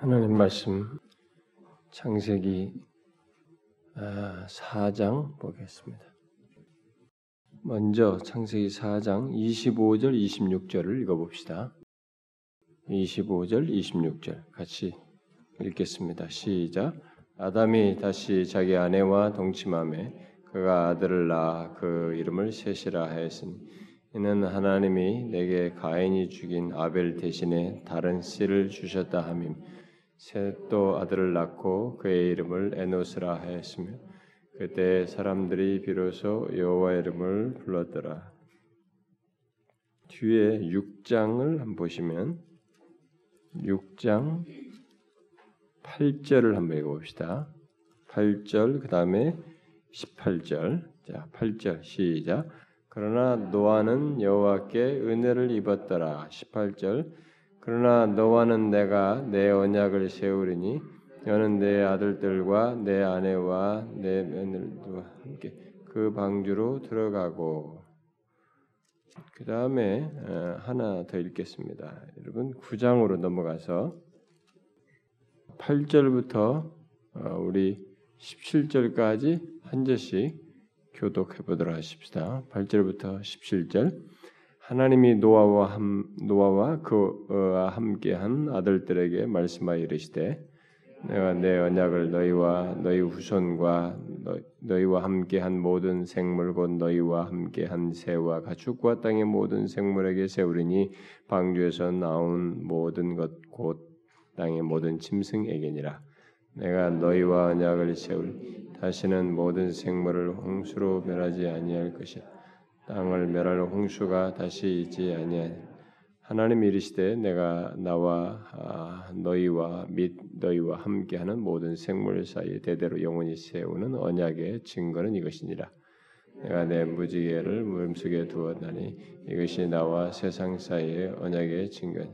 하나님 말씀 창세기 4장 아, 보겠습니다. 먼저 창세기 4장 25절 26절을 읽어봅시다. 25절 26절 같이 읽겠습니다. 시작. 아담이 다시 자기 아내와 동침함에 그가 아들을 낳아 그 이름을 셋이라 하였으니 이는 하나님이 내게 가인이 죽인 아벨 대신에 다른 씨를 주셨다 함임. 셋도 아들을 낳고 그의 이름을 에노스라 하였으며 그때 사람들이 비로소 여호와 이름을 불렀더라. 뒤에 6장을 한번 보시면 6장 8절을 한번 읽어봅시다. 8절 그 다음에 18절 자 8절 시작 그러나 노아는 여호와께 은혜를 입었더라 18절 그러나 너와는 내가 내 언약을 세우리니 너는 내 아들들과 내 아내와 내 며느리와 함께 그 방주로 들어가고 그 다음에 어, 하나 더 읽겠습니다. 여러분 9장으로 넘어가서 8절부터 어, 우리 17절까지 한 절씩 교독해 보도록 하십시다. 8절부터 17절 하나님이 노아와 함, 노아와 그와 함께한 아들들에게 말씀하여 이르시되 내가 내 언약을 너희와 너희 후손과 너, 희 와 함께한 모든 생물 곧 너희와 함께한 새와 가축과 땅의 모든 생물에게 세우리니 방주에서 나온 모든 것 곧 땅의 모든 짐승에게니라. 내가 너희와 언약을 세울 다시는 모든 생물을 홍수로 멸하지 아니할 것이라 땅을 멸할 홍수가 다시 있지 아니하니 하나님 이르시되 내가 나와 아, 너희와 및 너희와 함께하는 모든 생물 사이에 대대로 영원히 세우는 언약의 증거는 이것이니라. 내가 내 무지개를 물속에 두었나니 이것이 나와 세상 사이의 언약의 증거니.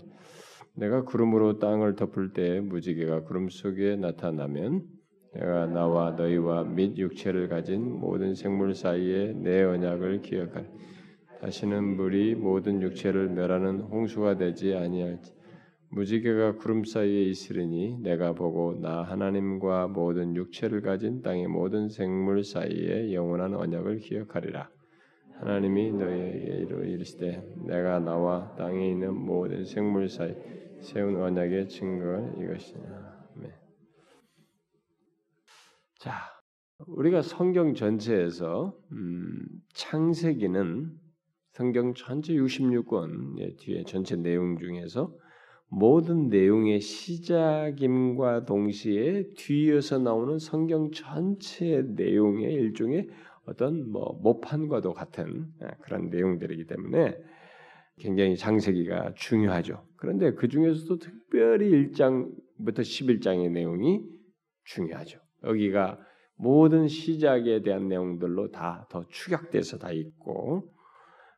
내가 구름으로 땅을 덮을 때 무지개가 구름 속에 나타나면 내가 나와 너희와 및 육체를 가진 모든 생물 사이에 내 언약을 기억할 다시는 물이 모든 육체를 멸하는 홍수가 되지 아니할지 무지개가 구름 사이에 있으리니 내가 보고 나 하나님과 모든 육체를 가진 땅의 모든 생물 사이에 영원한 언약을 기억하리라. 하나님이 너희에게 이르시되 내가 나와 땅에 있는 모든 생물 사이 세운 언약의 증거 이것이냐. 자, 우리가 성경 전체에서 음, 창세기는 성경 전체 66권 뒤에 전체 내용 중에서 모든 내용의 시작임과 동시에 뒤에서 나오는 성경 전체 내용의 일종의 어떤 뭐 모판과도 같은 아, 그런 내용들이기 때문에 굉장히 장세기가 중요하죠. 그런데 그 중에서도 특별히 1장부터 11장의 내용이 중요하죠. 여기가 모든 시작에 대한 내용들로 다 더 축약돼서 다 있고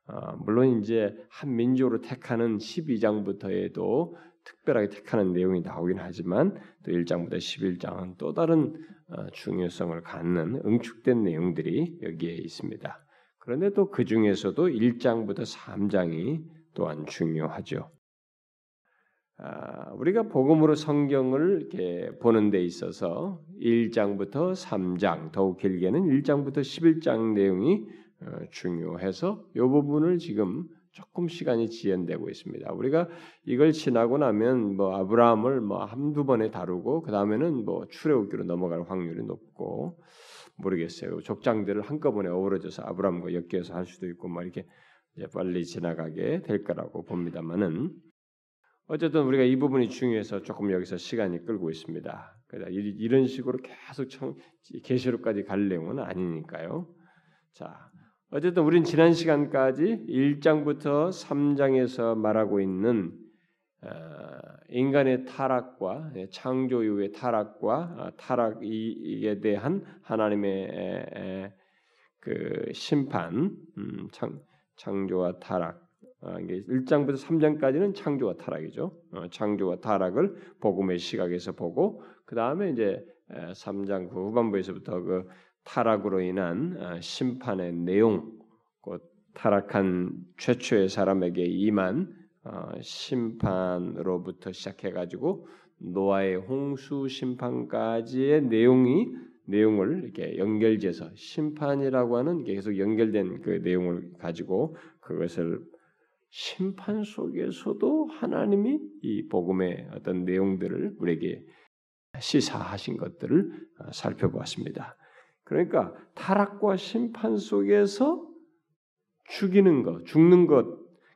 어, 물론 이제 한 민족으로 택하는 12장부터에도 특별하게 택하는 내용이 나오긴 하지만 또 1장부터 11장은 또 다른 어, 중요성을 갖는 응축된 내용들이 여기에 있습니다. 그런데 또 그 중에서도 1장부터 3장이 또한 중요하죠. 아, 우리가 복음으로 성경을 이렇게 보는 데 있어서 1장부터 3장, 더욱 길게는 1장부터 11장 내용이 어, 중요해서 이 부분을 지금 조금 시간이 지연되고 있습니다. 우리가 이걸 지나고 나면 뭐 아브라함을 뭐 한두 번에 다루고 그 다음에는 뭐 출애굽기로 넘어갈 확률이 높고 모르겠어요. 족장들을 한꺼번에 어우러져서 아브라함과 엮여서 할 수도 있고 뭐 이렇게 빨리 지나가게 될 거라고 봅니다만은 어쨌든 우리가 이 부분이 중요해서 조금 여기서 시간이 끌고 있습니다. 이런 식으로 계속 계시록까지 갈 내용은 아니니까요. 자, 어쨌든 우린 지난 시간까지 1장부터 3장에서 말하고 있는 어, 인간의 타락과 예, 창조 이후의 타락과 어, 타락에 대한 하나님의 그 심판, 음, 창조와 타락, 어, 이게 1장부터 3장까지는 창조와 타락이죠. 어, 창조와 타락을 복음의 시각에서 보고 그 다음에 이제 3장 그 후반부에서부터 그 타락으로 인한 어, 심판의 내용, 곧 타락한 최초의 사람에게 임한 심판으로부터 시작해가지고 노아의 홍수 심판까지의 내용이 내용을 이렇게 연결지어서 심판이라고 하는 계속 연결된 그 내용을 가지고 그것을 심판 속에서도 하나님이 이 복음의 어떤 내용들을 우리에게 시사하신 것들을 어, 살펴보았습니다. 그러니까 타락과 심판 속에서 죽이는 것, 죽는 것,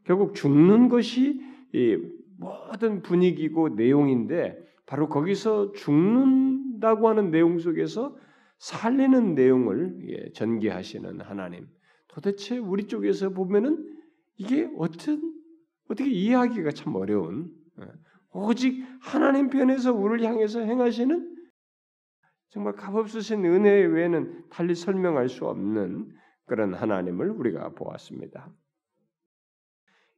결국 죽는 것이 이 모든 분위기고 내용인데 바로 거기서 죽는다고 하는 내용 속에서 살리는 내용을 예, 전개하시는 하나님. 도대체 우리 쪽에서 보면은 이게 어떤 어떻게 이해하기가 참 어려운 예, 오직 하나님 편에서 우리를 향해서 행하시는 정말 값없으신 은혜 외에는 달리 설명할 수 없는 그런 하나님을 우리가 보았습니다.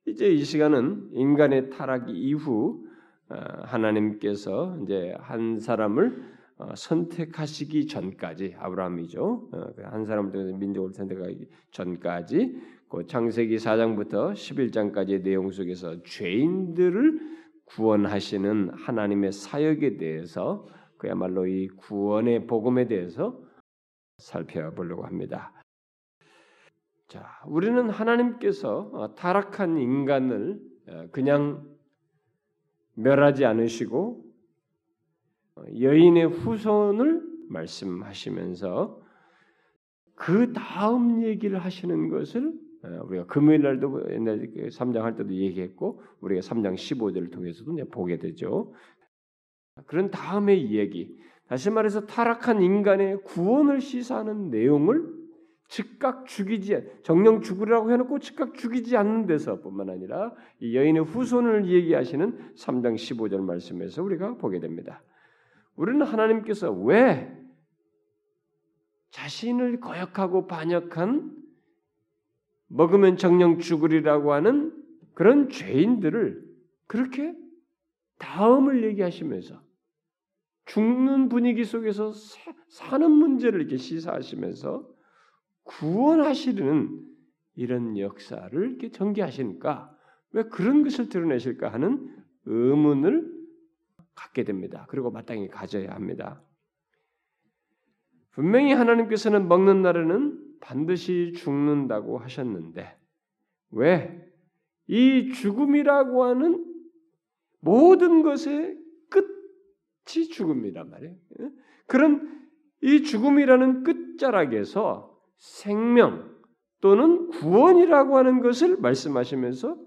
이제 이 시간은 인간의 타락 이후 어, 하나님께서 이제 한 사람을 어, 선택하시기 전까지 아브라함이죠. 어, 그한 사람을 통해서 민족을 선택하기 전까지 그 창세기 4장부터 11장까지의 내용 속에서 죄인들을 구원하시는 하나님의 사역에 대해서 그야말로 이 구원의 복음에 대해서 살펴보려고 합니다. 자, 우리는 하나님께서 어, 타락한 인간을 어, 그냥 멸하지 않으시고 어, 여인의 후손을 말씀하시면서 그 다음 얘기를 하시는 것을 우리가 금요일 날도 옛날 3장 할 때도 얘기했고 우리가 3장 15절을 통해서도 보게 되죠. 그런 다음의 얘기, 다시 말해서 타락한 인간의 구원을 시사하는 내용을 즉각 죽이지 정령 죽으라고 해놓고 즉각 죽이지 않는 데서뿐만 아니라 이 여인의 후손을 얘기하시는 3장 15절 말씀에서 우리가 보게 됩니다. 우리는 하나님께서 왜 자신을 거역하고 반역한 먹으면 정령 죽으리라고 하는 그런 죄인들을 그렇게 다음을 얘기하시면서 죽는 분위기 속에서 사는 문제를 이렇게 시사하시면서 구원하시는 이런 역사를 이렇게 전개하시니까 왜 그런 것을 드러내실까 하는 의문을 갖게 됩니다. 그리고 마땅히 가져야 합니다. 분명히 하나님께서는 먹는 날에는 반드시 죽는다고 하셨는데 왜 이 죽음이라고 하는 모든 것의 끝이 죽음이란 말이에요. 그런 이 죽음이라는 끝자락에서 생명 또는 구원이라고 하는 것을 말씀하시면서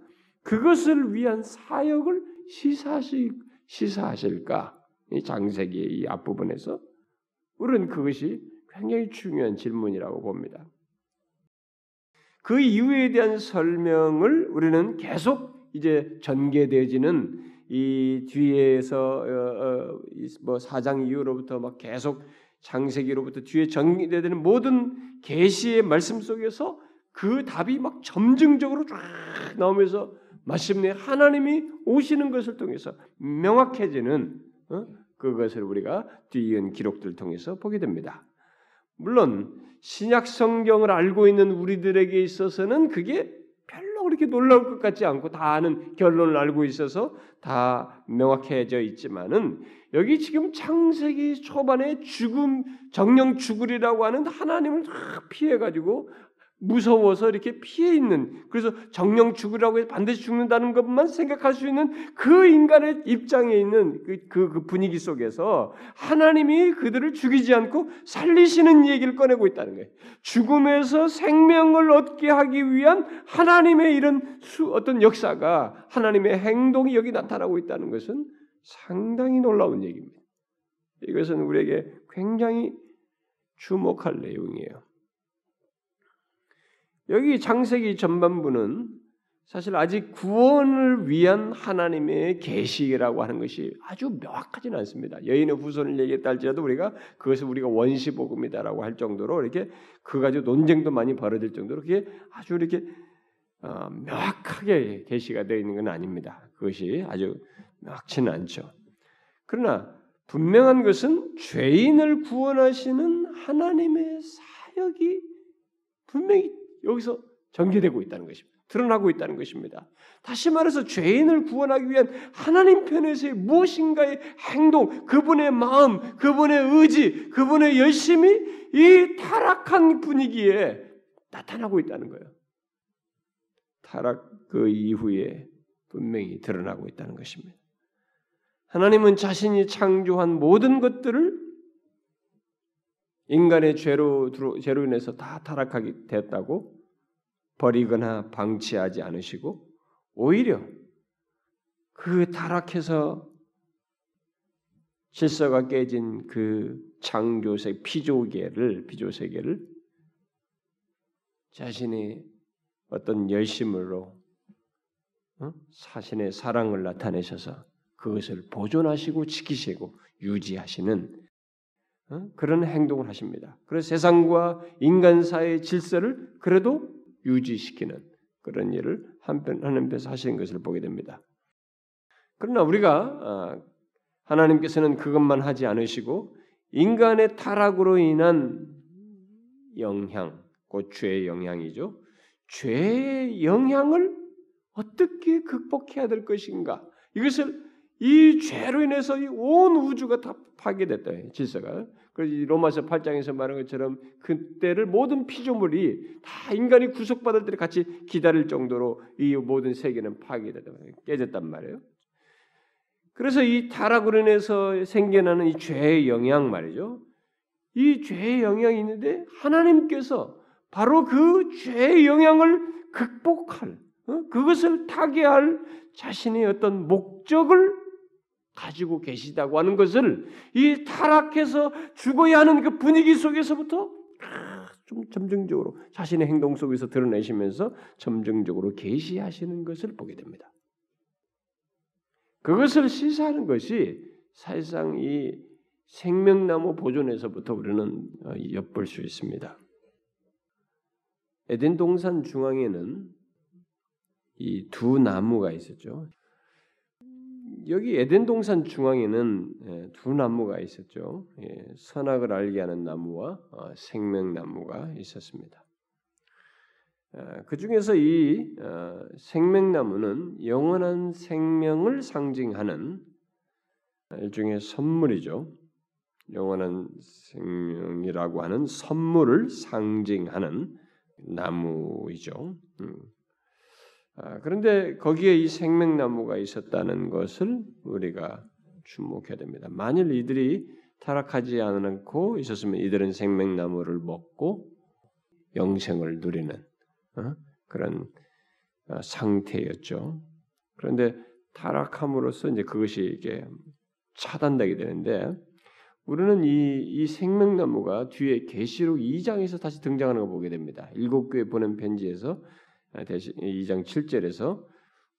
그것을 위한 사역을 시사하시, 시사하실까? 이 장세기의 이 앞부분에서 우리는 그것이 굉장히 중요한 질문이라고 봅니다. 그 이유에 대한 설명을 우리는 계속 이제 전개되어지는 이 뒤에서 어, 어, 뭐 사장 이후로부터 막 계속 창세기로부터 뒤에 전개되는 모든 계시의 말씀 속에서 그 답이 막 점증적으로 쫙 나오면서 마침내 하나님이 오시는 것을 통해서 명확해지는 어? 그것을 우리가 뒤이은 기록들을 통해서 보게 됩니다. 물론 신약 성경을 알고 있는 우리들에게 있어서는 그게 별로 그렇게 놀라울 것 같지 않고 다 아는 결론을 알고 있어서 다 명확해져 있지만은 여기 지금 창세기 초반에 죽음 정령 죽으리라고 하는 하나님을 피해 가지고 무서워서 이렇게 피해 있는 그래서 정령 죽으라고 해서 반드시 죽는다는 것만 생각할 수 있는 그 인간의 입장에 있는 그, 그, 그, 분위기 속에서 하나님이 그들을 죽이지 않고 살리시는 얘기를 꺼내고 있다는 거예요. 죽음에서 생명을 얻게 하기 위한 하나님의 이런 수, 어떤 역사가 하나님의 행동이 여기 나타나고 있다는 것은 상당히 놀라운 얘기입니다. 이것은 우리에게 굉장히 주목할 내용이에요. 여기 장세기 전반부는 사실 아직 구원을 위한 하나님의 계시라고 하는 것이 아주 명확하지는 않습니다. 여인의 후손을 얘기했다 할지라도 우리가 그것을 우리가 원시 복음이다라고 할 정도로 이렇게 그 가지고 논쟁도 많이 벌어질 정도로 그게 아주 이렇게 어, 명확하게 계시가 되어 있는 건 아닙니다. 그것이 아주 명확치는 않죠. 그러나 분명한 것은 죄인을 구원하시는 하나님의 사역이 분명히 여기서 전개되고 있다는 것입니다. 드러나고 있다는 것입니다. 다시 말해서 죄인을 구원하기 위한 하나님 편에서의 무엇인가의 행동, 그분의 마음, 그분의 의지, 그분의 열심이 이 타락한 분위기에 나타나고 있다는 거예요. 타락 그 이후에 분명히 드러나고 있다는 것입니다. 하나님은 자신이 창조한 모든 것들을 인간의 죄로 죄로 인해서 다 타락하게 되었다고 버리거나 방치하지 않으시고 오히려 그 타락해서 질서가 깨진 그 창조세 피조계를 피조세계를 자신의 어떤 열심으로 어? 사신의 사랑을 나타내셔서 그것을 보존하시고 지키시고 유지하시는 어? 그런 행동을 하십니다. 그래서 세상과 인간 사이의 질서를 그래도 유지시키는 그런 일을 한편 하나님께서 하시는 것을 보게 됩니다. 그러나 우리가 아, 하나님께서는 그것만 하지 않으시고 인간의 타락으로 인한 영향, 곧 죄의 영향이죠. 죄의 영향을 어떻게 극복해야 될 것인가? 이것을 이 죄로 인해서 온 우주가 다 파괴됐다. 질서가. 그래서 로마서 8장에서 말한 것처럼 그때를 모든 피조물이 다 인간이 구속받을 때를 같이 기다릴 정도로 이 모든 세계는 파괴됐다. 깨졌단 말이에요. 그래서 이 타락으로 인해서 생겨나는 이 죄의 영향 말이죠. 이 죄의 영향이 있는데 하나님께서 바로 그 죄의 영향을 극복할 어? 그것을 타개할 자신의 어떤 목적을 가지고 계시다고 하는 것을 이 타락해서 죽어야 하는 그 분위기 속에서부터 좀 점증적으로 자신의 행동 속에서 드러내시면서 점증적으로 계시하시는 것을 보게 됩니다. 그것을 시사하는 것이 사실상 이 생명나무 보존에서부터 우리는 어, 엿볼 수 있습니다. 에덴 동산 중앙에는 이 두 나무가 있었죠. 여기 에덴 동산 중앙에는 예, 두 나무가 있었죠. 예, 선악을 알게 하는 나무와 어, 생명 나무가 있었습니다. 어, 그 중에서 이 어, 생명 나무는 영원한 생명을 상징하는 일종의 선물이죠. 영원한 생명이라고 하는 선물을 상징하는 나무이죠. 음. 아, 그런데 거기에 이 생명나무가 있었다는 것을 우리가 주목해야 됩니다. 만일 이들이 타락하지 않고 있었으면 이들은 생명나무를 먹고 영생을 누리는 어? 그런 어, 상태였죠. 그런데 타락함으로써 이제 그것이 이게 차단되게 되는데 우리는 이, 이 생명나무가 뒤에 계시록 2장에서 다시 등장하는 걸 보게 됩니다. 일곱 교회 보낸 편지에서 2장 7절에서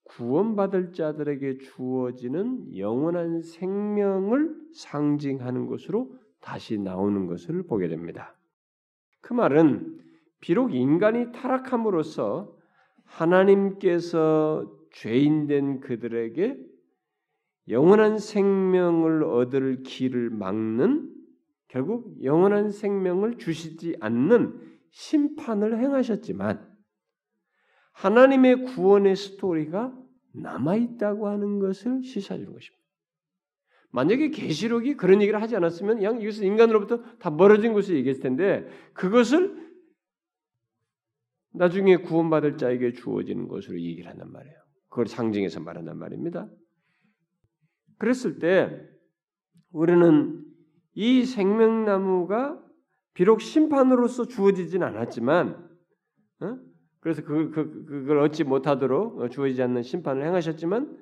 구원받을 자들에게 주어지는 영원한 생명을 상징하는 것으로 다시 나오는 것을 보게 됩니다. 그 말은 비록 인간이 타락함으로써 하나님께서 죄인된 그들에게 영원한 생명을 얻을 길을 막는 결국 영원한 생명을 주시지 않는 심판을 행하셨지만 하나님의 구원의 스토리가 남아 있다고 하는 것을 시사해 주는 것입니다. 만약에 계시록이 그런 얘기를 하지 않았으면 그냥 이것은 인간으로부터 다 멀어진 것을 얘기했을 텐데 그것을 나중에 구원받을 자에게 주어지는 것으로 얘기를 한단 말이에요. 그걸 상징해서 말한단 말입니다. 그랬을 때 우리는 이 생명나무가 비록 심판으로서 주어지진 않았지만 어? 그래서 그, 그, 그걸 얻지 못하도록 주어지지 않는 심판을 행하셨지만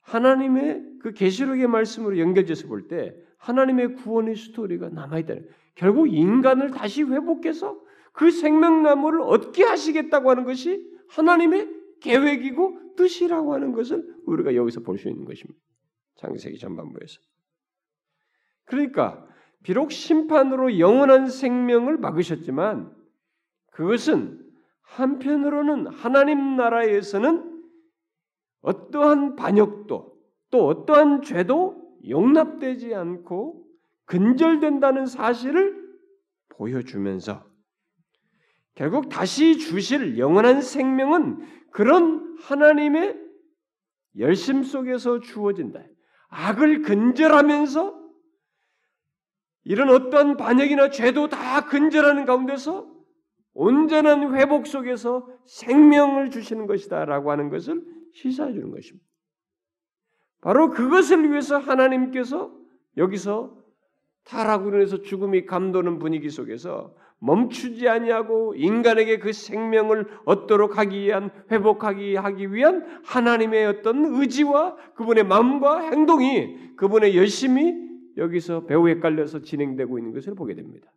하나님의 그 계시록의 말씀으로 연결돼서 볼 때 하나님의 구원의 스토리가 남아 있다. 결국 인간을 다시 회복해서 그 생명나무를 얻게 하시겠다고 하는 것이 하나님의 계획이고 뜻이라고 하는 것을 우리가 여기서 볼 수 있는 것입니다. 창세기 전반부에서. 그러니까 비록 심판으로 영원한 생명을 막으셨지만 그것은 한편으로는 하나님 나라에서는 어떠한 반역도 또 어떠한 죄도 용납되지 않고 근절된다는 사실을 보여주면서 결국 다시 주실 영원한 생명은 그런 하나님의 열심 속에서 주어진다. 악을 근절하면서 이런 어떠한 반역이나 죄도 다 근절하는 가운데서 온전한 회복 속에서 생명을 주시는 것이다라고 하는 것을 시사해 주는 것입니다. 바로 그것을 위해서 하나님께서 여기서 타락으로 인해서 죽음이 감도는 분위기 속에서 멈추지 아니하고 인간에게 그 생명을 얻도록 하기 위한 회복하기 하기 위한 하나님의 어떤 의지와 그분의 마음과 행동이 그분의 열심히 여기서 배후에 깔려서 진행되고 있는 것을 보게 됩니다.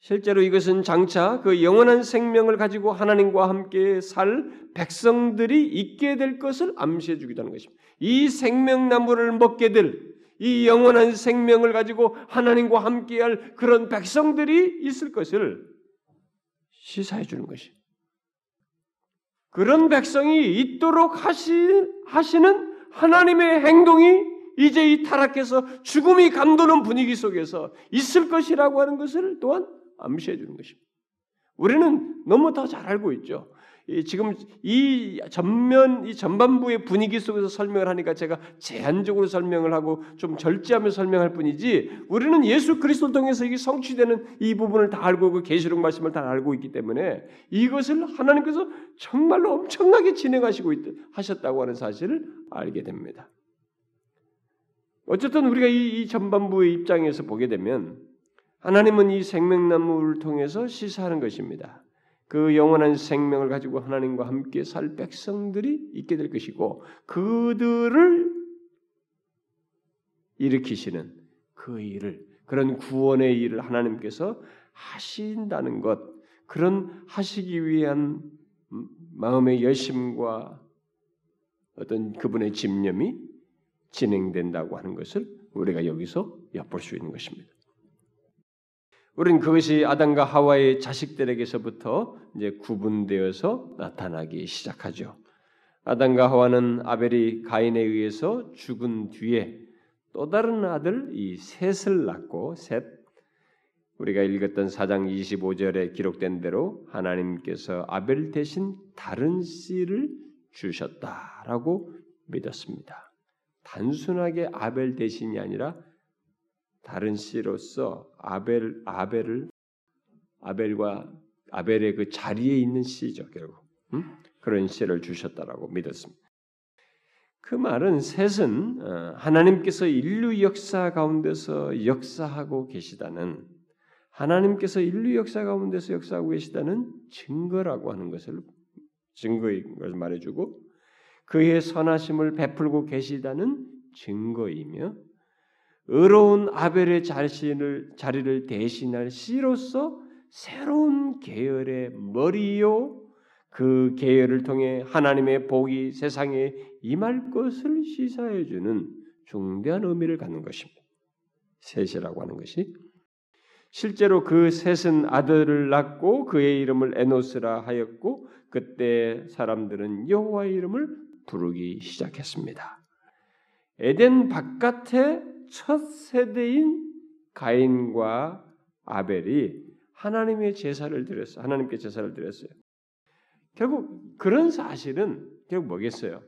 실제로 이것은 장차 그 영원한 생명을 가지고 하나님과 함께 살 백성들이 있게 될 것을 암시해 주기도 하는 것입니다. 이 생명나무를 먹게 될 이 영원한 생명을 가지고 하나님과 함께할 그런 백성들이 있을 것을 시사해 주는 것이. 그런 백성이 있도록 하시, 하시는 하나님의 행동이 이제 이 타락해서 죽음이 감도는 분위기 속에서 있을 것이라고 하는 것을 또한 암시해 주는 것입니다. 우리는 너무 더 잘 알고 있죠. 지금 이 전면 이 전반부의 분위기 속에서 설명을 하니까 제가 제한적으로 설명을 하고 좀 절제하며 설명할 뿐이지 우리는 예수 그리스도를 통해서 이게 성취되는 이 부분을 다 알고 그 계시록 말씀을 다 알고 있기 때문에 이것을 하나님께서 정말로 엄청나게 진행하시고 있, 하셨다고 하는 사실을 알게 됩니다. 어쨌든 우리가 이, 이 전반부의 입장에서 보게 되면 하나님은 이 생명나무를 통해서 시사하는 것입니다. 그 영원한 생명을 가지고 하나님과 함께 살 백성들이 있게 될 것이고 그들을 일으키시는 그 일을 그런 구원의 일을 하나님께서 하신다는 것 그런 하시기 위한 마음의 열심과 어떤 그분의 집념이 진행된다고 하는 것을 우리가 여기서 엿볼 수 있는 것입니다. 우리는 그것이 아담과 하와의 자식들에게서부터 이제 구분되어서 나타나기 시작하죠. 아담과 하와는 아벨이 가인에 의해서 죽은 뒤에 또 다른 아들 이 셋을 낳고 셋 우리가 읽었던 4장 25절에 기록된 대로 하나님께서 아벨 대신 다른 씨를 주셨다라고 믿었습니다. 단순하게 아벨 대신이 아니라 다른 씨로서 아벨 아벨을 아벨과 아벨의 그 자리에 있는 씨죠 결국 음? 그런 씨를 주셨다라고 믿었습니다. 그 말은 셋은 어, 하나님께서 인류 역사 가운데서 역사하고 계시다는 하나님께서 인류 역사 가운데서 역사하고 계시다는 증거라고 하는 것을 증거인 것을 말해주고 그의 선하심을 베풀고 계시다는 증거이며 의로운 아벨의 자신을 자리를 대신할 씨로서 새로운 계열의 머리요 그 계열을 통해 하나님의 복이 세상에 임할 것을 시사해 주는 중대한 의미를 갖는 것입니다. 셋이라고 하는 것이 실제로 그 셋은 아들을 낳고 그의 이름을 에노스라 하였고 그때 사람들은 여호와의 이름을 부르기 시작했습니다. 에덴 바깥에 첫 세대인 가인과 아벨이 하나님의 제사를 드렸어. 하나님께 제사를 드렸어요. 결국 그런 사실은 결국 뭐겠어요?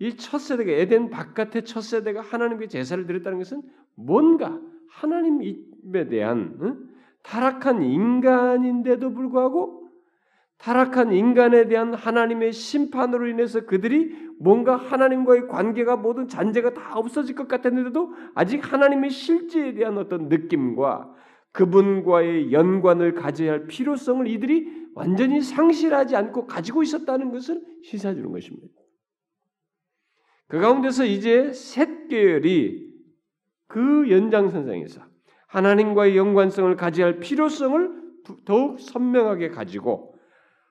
이 첫 세대가 에덴 바깥의 첫 세대가 하나님께 제사를 드렸다는 것은 뭔가 하나님에 대한 응? 타락한 인간인데도 불구하고 타락한 인간에 대한 하나님의 심판으로 인해서 그들이 뭔가 하나님과의 관계가 모든 잔재가 다 없어질 것 같았는데도 아직 하나님의 실제에 대한 어떤 느낌과 그분과의 연관을 가져야 할 필요성을 이들이 완전히 상실하지 않고 가지고 있었다는 것을 시사해 주는 것입니다. 그 가운데서 이제 셋 계열이 그 연장선상에서 하나님과의 연관성을 가져야 할 필요성을 더욱 선명하게 가지고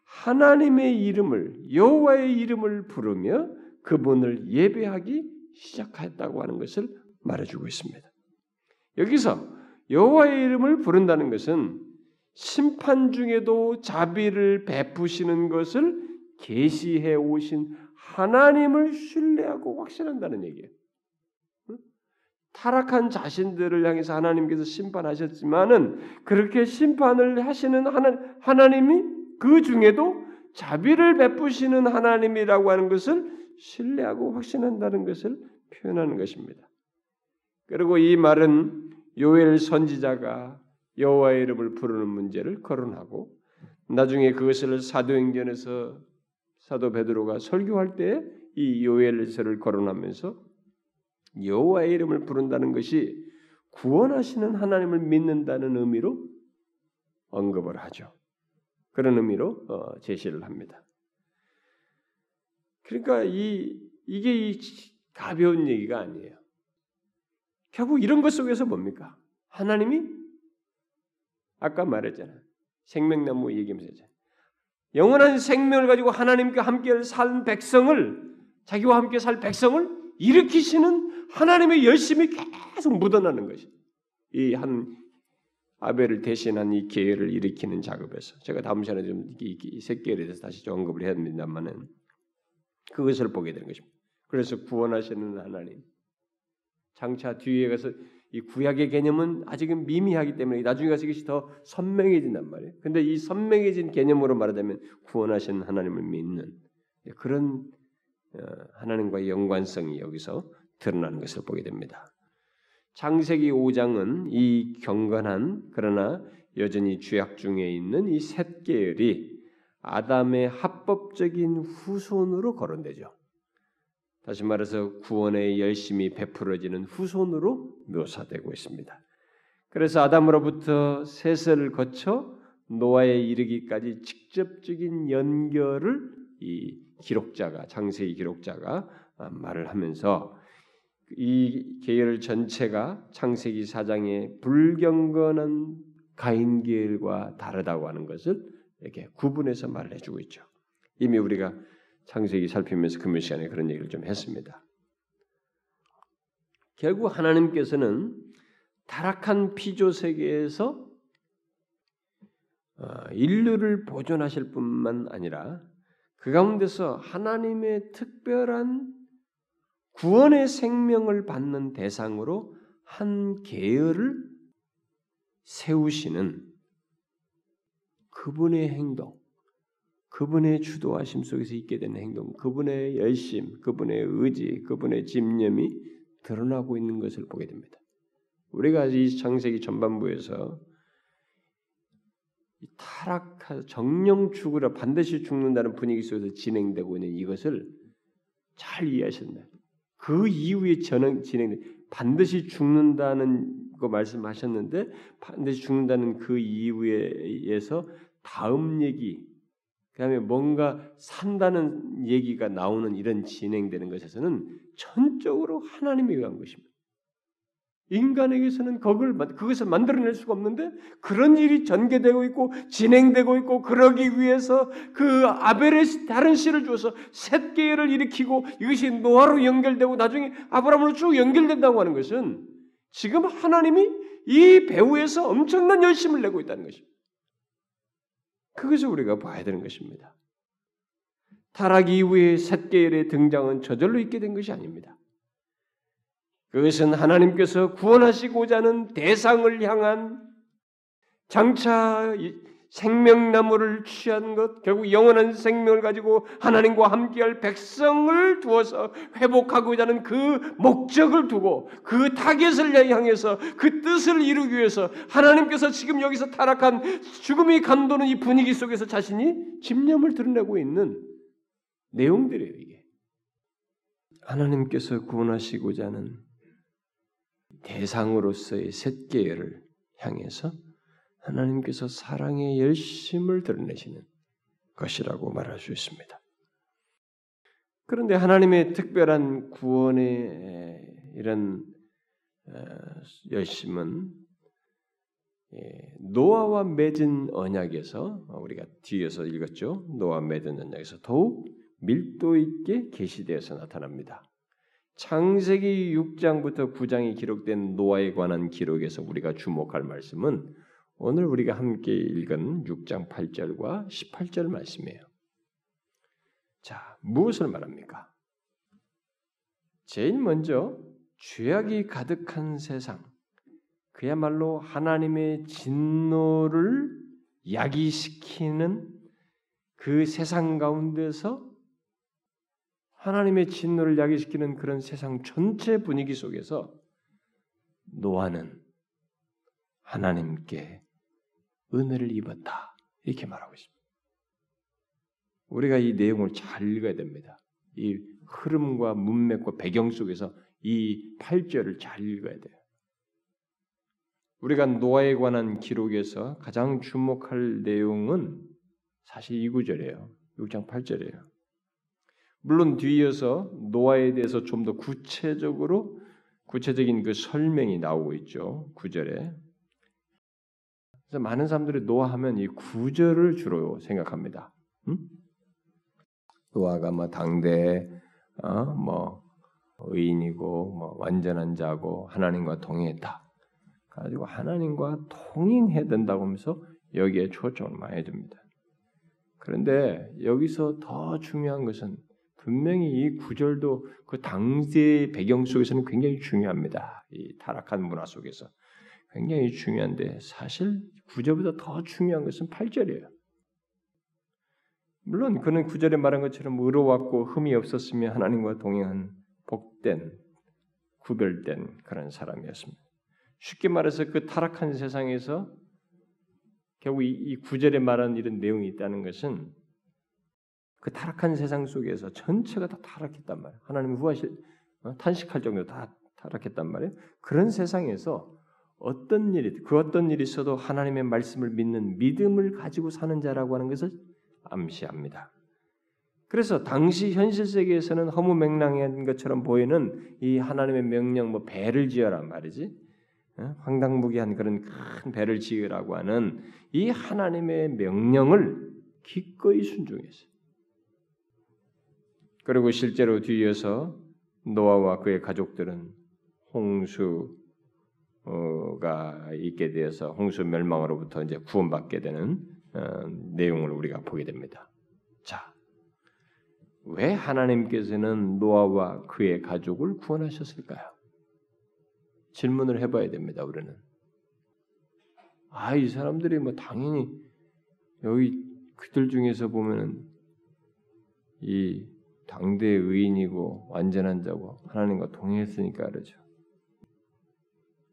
하나님의 이름을 여호와의 이름을 부르며 그분을 예배하기 시작했다고 하는 것을 말해주고 있습니다. 여기서 여호와의 이름을 부른다는 것은 심판 중에도 자비를 베푸시는 것을 계시해 오신 하나님을 신뢰하고 확신한다는 얘기예요. 타락한 자신들을 향해서 하나님께서 심판하셨지만은 그렇게 심판을 하시는 하나, 하나님이 그 중에도 자비를 베푸시는 하나님이라고 하는 것을 신뢰하고 확신한다는 것을 표현하는 것입니다. 그리고 이 말은 요엘 선지자가 여호와의 이름을 부르는 문제를 거론하고 나중에 그것을 사도행전에서 사도 베드로가 설교할 때 이 요엘서를 거론하면서 여호와의 이름을 부른다는 것이 구원하시는 하나님을 믿는다는 의미로 언급을 하죠. 그런 의미로 어, 제시를 합니다. 그러니까 이 이게 이 가벼운 얘기가 아니에요. 결국 이런 것 속에서 뭡니까? 하나님이 아까 말했잖아요. 생명나무 얘기하면서 영원한 생명을 가지고 하나님과 함께 살 백성을 자기와 함께 살 백성을 일으키시는 하나님의 열심이 계속 묻어나는 것이 이 한 아벨을 대신한 이 계열을 일으키는 작업에서 제가 다음 시간에 좀이 새끼에 대해서 다시 좀 언급을 해야 됩니다만은 그것을 보게 되는 것입니다. 그래서 구원하시는 하나님 장차 뒤에 가서 이 구약의 개념은 아직은 미미하기 때문에 나중에 가서 이것이 더 선명해진단 말이에요. 근데 이 선명해진 개념으로 말하자면 구원하시는 하나님을 믿는 그런 어, 하나님과의 연관성이 여기서 드러나는 것을 보게 됩니다. 창세기 5장은 이 경건한 그러나 여전히 죄악 중에 있는 이 셋 계열이 아담의 합법적인 후손으로 거론되죠. 다시 말해서 구원의 열심이 베풀어지는 후손으로 묘사되고 있습니다. 그래서 아담으로부터 셋을 거쳐 노아에 이르기까지 직접적인 연결을 이 기록자가 장세기 기록자가 아, 말을 하면서 이 계열 전체가 창세기 사장의 불경건한 가인 계열과 다르다고 하는 것을 이렇게 구분해서 말을 해주고 있죠. 이미 우리가 창세기 살피면서 금요 시간에 그런 얘기를 좀 했습니다. 결국 하나님께서는 타락한 피조 세계에서 어, 인류를 보존하실 뿐만 아니라 그 가운데서 하나님의 특별한 구원의 생명을 받는 대상으로 한 계열을 세우시는 그분의 행동, 그분의 주도하심 속에서 있게 되는 행동, 그분의 열심, 그분의 의지, 그분의 집념이 드러나고 있는 것을 보게 됩니다. 우리가 이 창세기 전반부에서 타락하 정령 죽으라 반드시 죽는다는 분위기 속에서 진행되고 있는 이것을 잘 이해하셨나요? 그 이후에 전행 진행 반드시 죽는다는 거 말씀하셨는데 반드시 죽는다는 그 이후에서 다음 얘기 그다음에 뭔가 산다는 얘기가 나오는 이런 진행되는 것에서는 전적으로 하나님이 의한 것입니다. 인간에게서는 그걸 그것을 만들어낼 수가 없는데 그런 일이 전개되고 있고 진행되고 있고 그러기 위해서 그 아벨의 다른 씨를 주어서 셋 계열을 일으키고 이것이 노아로 연결되고 나중에 아브라함으로 쭉 연결된다고 하는 것은 지금 하나님이 이 배후에서 엄청난 열심을 내고 있다는 것입니다. 그것을 우리가 봐야 되는 것입니다. 타락 이후에 셋 계열의 등장은 저절로 있게 된 것이 아닙니다. 그것은 하나님께서 구원하시고자 하는 대상을 향한 장차 생명나무를 취한 것, 결국 영원한 생명을 가지고 하나님과 함께할 백성을 두어서 회복하고자 하는 그 목적을 두고 그 타겟을 향해서 그 뜻을 이루기 위해서 하나님께서 지금 여기서 타락한 죽음이 감도는 이 분위기 속에서 자신이 집념을 드러내고 있는 내용들이에요, 이게. 하나님께서 구원하시고자 하는 대상으로서의 셋 계열을 향해서 하나님께서 사랑의 열심을 드러내시는 것이라고 말할 수 있습니다. 그런데 하나님의 특별한 구원의 이런 어, 열심은 예, 노아와 맺은 언약에서 우리가 뒤에서 읽었죠. 노아 맺은 언약에서 더욱 밀도 있게 계시되어서 나타납니다. 창세기 6장부터 9장이 기록된 노아에 관한 기록에서 우리가 주목할 말씀은 오늘 우리가 함께 읽은 6장 8절과 18절 말씀이에요. 자, 무엇을 말합니까? 제일 먼저 죄악이 가득한 세상, 그야말로 하나님의 진노를 야기시키는 그 세상 가운데서 하나님의 진노를 야기시키는 그런 세상 전체 분위기 속에서 노아는 하나님께 은혜를 입었다. 이렇게 말하고 있습니다. 우리가 이 내용을 잘 읽어야 됩니다. 이 흐름과 문맥과 배경 속에서 이 8절을 잘 읽어야 돼요. 우리가 노아에 관한 기록에서 가장 주목할 내용은 사실 이 구절이에요. 6장 8절이에요. 물론 뒤이어서 노아에 대해서 좀 더 구체적으로 구체적인 그 설명이 나오고 있죠. 9절에. 그래서 많은 사람들이 노아하면 이 9절을 주로 생각합니다. 응? 노아가 뭐 당대 어? 뭐 의인이고 뭐 완전한 자고 하나님과 동행했다. 가지고 하나님과 동행해야 된다고 하면서 여기에 초점을 많이 둡니다. 그런데 여기서 더 중요한 것은 분명히 이 구절도 그 당시의 배경 속에서는 굉장히 중요합니다. 이 타락한 문화 속에서 굉장히 중요한데 사실 구절보다 더 중요한 것은 8절이에요. 물론 그는 구절에 말한 것처럼 의로웠고 흠이 없었으며 하나님과 동행한 복된 구별된 그런 사람이었습니다. 쉽게 말해서 그 타락한 세상에서 결국 이, 이 구절에 말하는 이런 내용이 있다는 것은 그 타락한 세상 속에서 전체가 다 타락했단 말이에요. 하나님 후하실 어? 탄식할 정도로 다 타락했단 말이에요. 그런 세상에서 어떤 일이 그 어떤 일이 있어도 하나님의 말씀을 믿는 믿음을 가지고 사는 자라고 하는 것을 암시합니다. 그래서 당시 현실 세계에서는 허무맹랑한 것처럼 보이는 이 하나님의 명령 뭐 배를 지어라 말이지 어? 황당무계한 그런 큰 배를 지으라고 하는 이 하나님의 명령을 기꺼이 순종했어요. 그리고 실제로 뒤이어서 노아와 그의 가족들은 홍수 가 있게 되어서 홍수 멸망으로부터 이제 구원받게 되는 어, 내용을 우리가 보게 됩니다. 자, 왜 하나님께서는 노아와 그의 가족을 구원하셨을까요? 질문을 해봐야 됩니다. 우리는 아, 이 사람들이 뭐 당연히 여기 그들 중에서 보면은 이 당대 의인이고 완전한 자고 하나님과 동행했으니까 그러죠.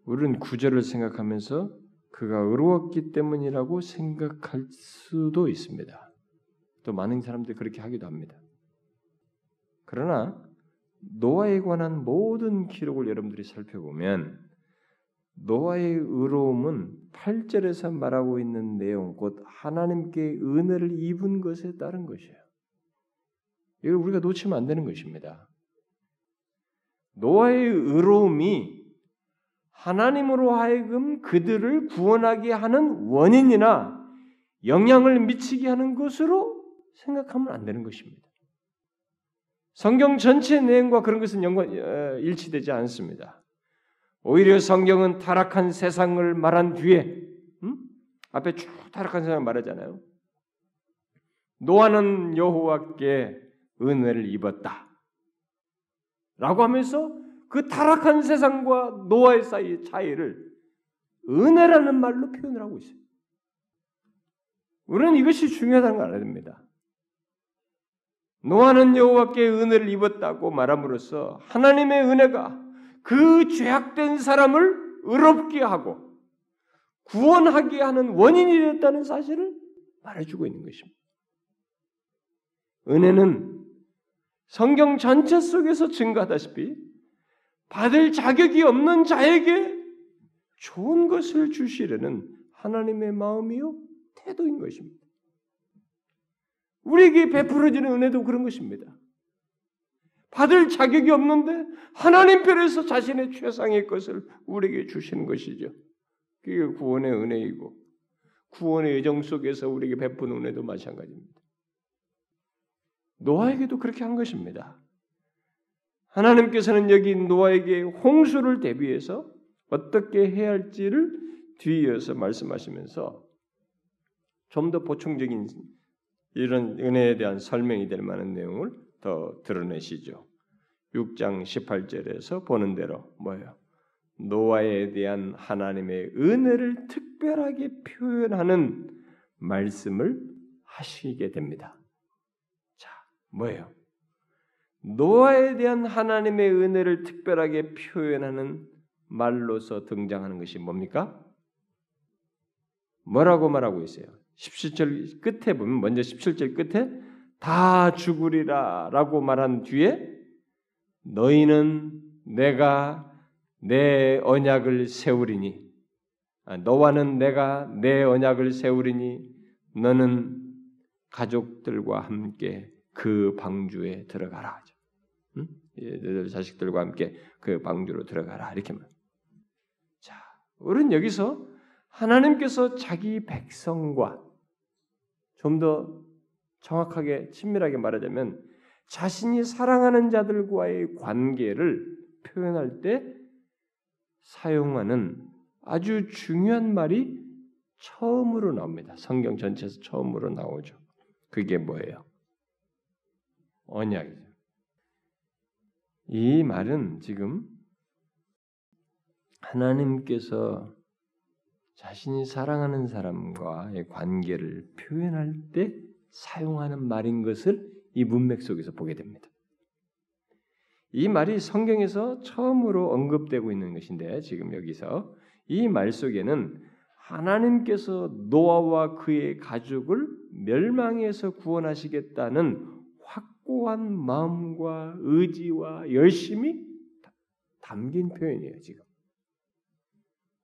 우리는 구절을 생각하면서 그가 의로웠기 때문이라고 생각할 수도 있습니다. 또 많은 사람들이 그렇게 하기도 합니다. 그러나 노아에 관한 모든 기록을 여러분들이 살펴보면 노아의 의로움은 8절에서 말하고 있는 내용, 곧 하나님께 은혜를 입은 것에 따른 것이에요. 이걸 우리가 놓치면 안 되는 것입니다. 노아의 의로움이 하나님으로 하여금 그들을 구원하게 하는 원인이나 영향을 미치게 하는 것으로 생각하면 안 되는 것입니다. 성경 전체 내용과 그런 것은 연관 어, 일치되지 않습니다. 오히려 성경은 타락한 세상을 말한 뒤에 음? 앞에 쭉 타락한 세상을 말하잖아요. 노아는 여호와께 은혜를 입었다. 라고 하면서 그 타락한 세상과 노아의 사이의 차이를 은혜라는 말로 표현을 하고 있어요. 우리는 이것이 중요하다는 걸 알아야 됩니다. 노아는 여호와께 은혜를 입었다고 말함으로써 하나님의 은혜가 그 죄악된 사람을 의롭게 하고 구원하게 하는 원인이 되었다는 사실을 말해주고 있는 것입니다. 은혜는 성경 전체 속에서 증가하다시피 받을 자격이 없는 자에게 좋은 것을 주시려는 하나님의 마음이요 태도인 것입니다. 우리에게 베풀어지는 은혜도 그런 것입니다. 받을 자격이 없는데 하나님 편에서 자신의 최상의 것을 우리에게 주시는 것이죠. 그게 구원의 은혜이고 구원의 예정 속에서 우리에게 베푸는 은혜도 마찬가지입니다. 노아에게도 그렇게 한 것입니다. 하나님께서는 여기 노아에게 홍수를 대비해서 어떻게 해야 할지를 뒤이어서 말씀하시면서 좀 더 보충적인 이런 은혜에 대한 설명이 될 만한 내용을 더 드러내시죠. 6장 18절에서 보는 대로 뭐예요? 노아에 대한 하나님의 은혜를 특별하게 표현하는 말씀을 하시게 됩니다. 자, 뭐예요? 노아에 대한 하나님의 은혜를 특별하게 표현하는 말로서 등장하는 것이 뭡니까? 뭐라고 말하고 있어요? 17절 끝에 보면 먼저 17절 끝에 다 죽으리라라고 말한 뒤에 너희는 내가 내 언약을 세우리니 아, 너와는 내가 내 언약을 세우리니 너는 가족들과 함께 그 방주에 들어가라. 응? 너 자식들과 함께 그 방주로 들어가라. 이렇게 말. 자, 우리는 여기서 하나님께서 자기 백성과 좀 더 정확하게 친밀하게 말하자면 자신이 사랑하는 자들과의 관계를 표현할 때 사용하는 아주 중요한 말이 처음으로 나옵니다. 성경 전체에서 처음으로 나오죠. 그게 뭐예요? 언약이죠. 이 말은 지금 하나님께서 자신이 사랑하는 사람과의 관계를 표현할 때 사용하는 말인 것을 이 문맥 속에서 보게 됩니다. 이 말이 성경에서 처음으로 언급되고 있는 것인데 지금 여기서 이 말 속에는 하나님께서 노아와 그의 가족을 멸망에서 구원하시겠다는 확고한 마음과 의지와 열심이 담긴 표현이에요, 지금.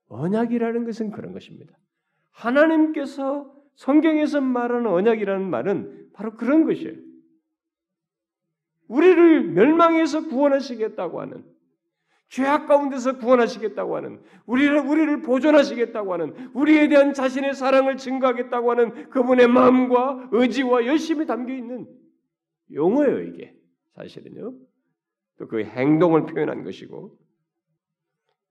언약이라는 것은 그런 것입니다. 하나님께서 성경에서 말하는 언약이라는 말은 바로 그런 것이에요. 우리를 멸망에서 구원하시겠다고 하는 죄악 가운데서 구원하시겠다고 하는 우리를 우리를 보존하시겠다고 하는 우리에 대한 자신의 사랑을 증거하겠다고 하는 그분의 마음과 의지와 열심이 담겨 있는 용어예요 이게 사실은요. 또 그 행동을 표현한 것이고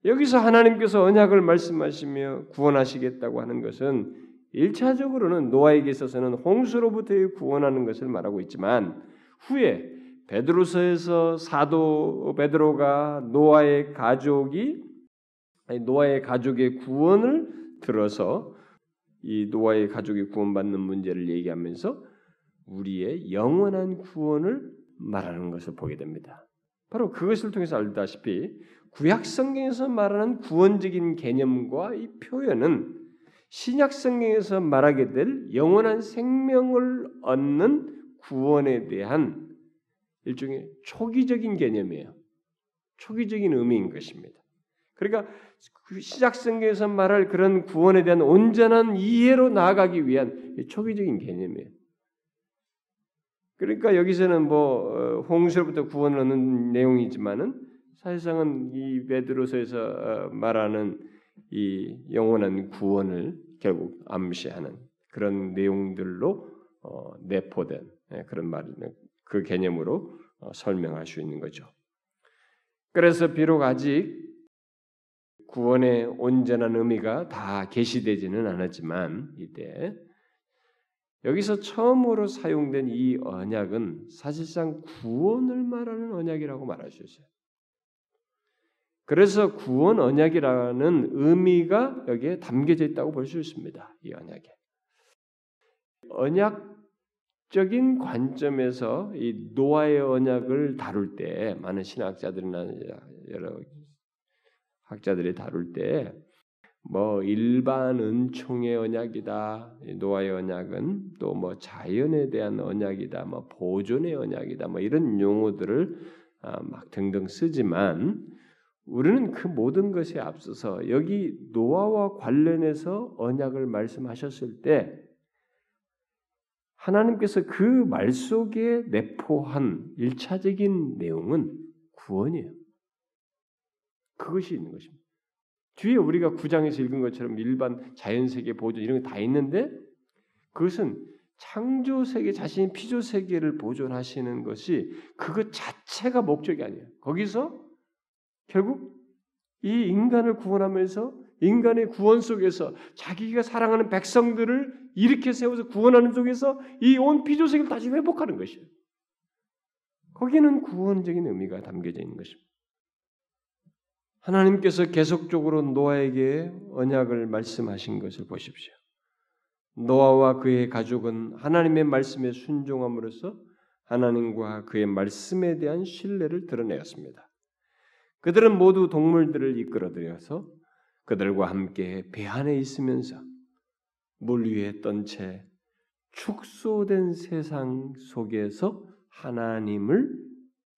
여기서 하나님께서 언약을 말씀하시며 구원하시겠다고 하는 것은 일차적으로는 노아에게 있어서는 홍수로부터의 구원하는 것을 말하고 있지만 후에 베드로서에서 사도 베드로가 노아의 가족이 노아의 가족의 구원을 들어서 이 노아의 가족이 구원받는 문제를 얘기하면서 우리의 영원한 구원을 말하는 것을 보게 됩니다. 바로 그것을 통해서 알다시피 구약 성경에서 말하는 구원적인 개념과 이 표현은 신약 성경에서 말하게 될 영원한 생명을 얻는 구원에 대한 일종의 초기적인 개념이에요. 초기적인 의미인 것입니다. 그러니까 그 시작 성경에서 말할 그런 구원에 대한 온전한 이해로 나아가기 위한 초기적인 개념이에요. 그러니까 여기서는 뭐 어, 홍수로부터 구원을 얻는 내용이지만은 사실상은 이 베드로서에서 어, 말하는 이 영원한 구원을 결국 암시하는 그런 내용들로 어, 내포된 예, 그런 말이는 그 개념으로 어, 설명할 수 있는 거죠. 그래서 비록 아직 구원의 온전한 의미가 다 계시되지는 않았지만 이때 여기서 처음으로 사용된 이 언약은 사실상 구원을 말하는 언약이라고 말할 수 있어요. 그래서 구원 언약이라는 의미가 여기에 담겨져 있다고 볼 수 있습니다. 이 언약에. 언약적인 관점에서 이 노아의 언약을 다룰 때 많은 신학자들이나 여러 학자들이 다룰 때 뭐 일반 은총의 언약이다. 노아의 언약은 또 뭐 자연에 대한 언약이다. 뭐 보존의 언약이다. 뭐 이런 용어들을 아, 막 등등 쓰지만 우리는 그 모든 것에 앞서서 여기 노아와 관련해서 언약을 말씀하셨을 때 하나님께서 그 말 속에 내포한 일차적인 내용은 구원이에요. 그것이 있는 것입니다. 뒤에 우리가 구장에서 읽은 것처럼 일반 자연 세계 보존 이런 게 다 있는데 그것은 창조 세계 자신의 피조 세계를 보존하시는 것이 그것 자체가 목적이 아니에요. 거기서 결국 이 인간을 구원하면서 인간의 구원 속에서 자기가 사랑하는 백성들을 일으켜 세워서 구원하는 속에서 이 온 피조 세계를 다시 회복하는 것이에요. 거기는 구원적인 의미가 담겨져 있는 것입니다. 하나님께서 계속적으로 노아에게 언약을 말씀하신 것을 보십시오. 노아와 그의 가족은 하나님의 말씀에 순종함으로써 하나님과 그의 말씀에 대한 신뢰를 드러내었습니다. 그들은 모두 동물들을 이끌어들여서 그들과 함께 배 안에 있으면서 물 위에 떤 채 축소된 세상 속에서 하나님을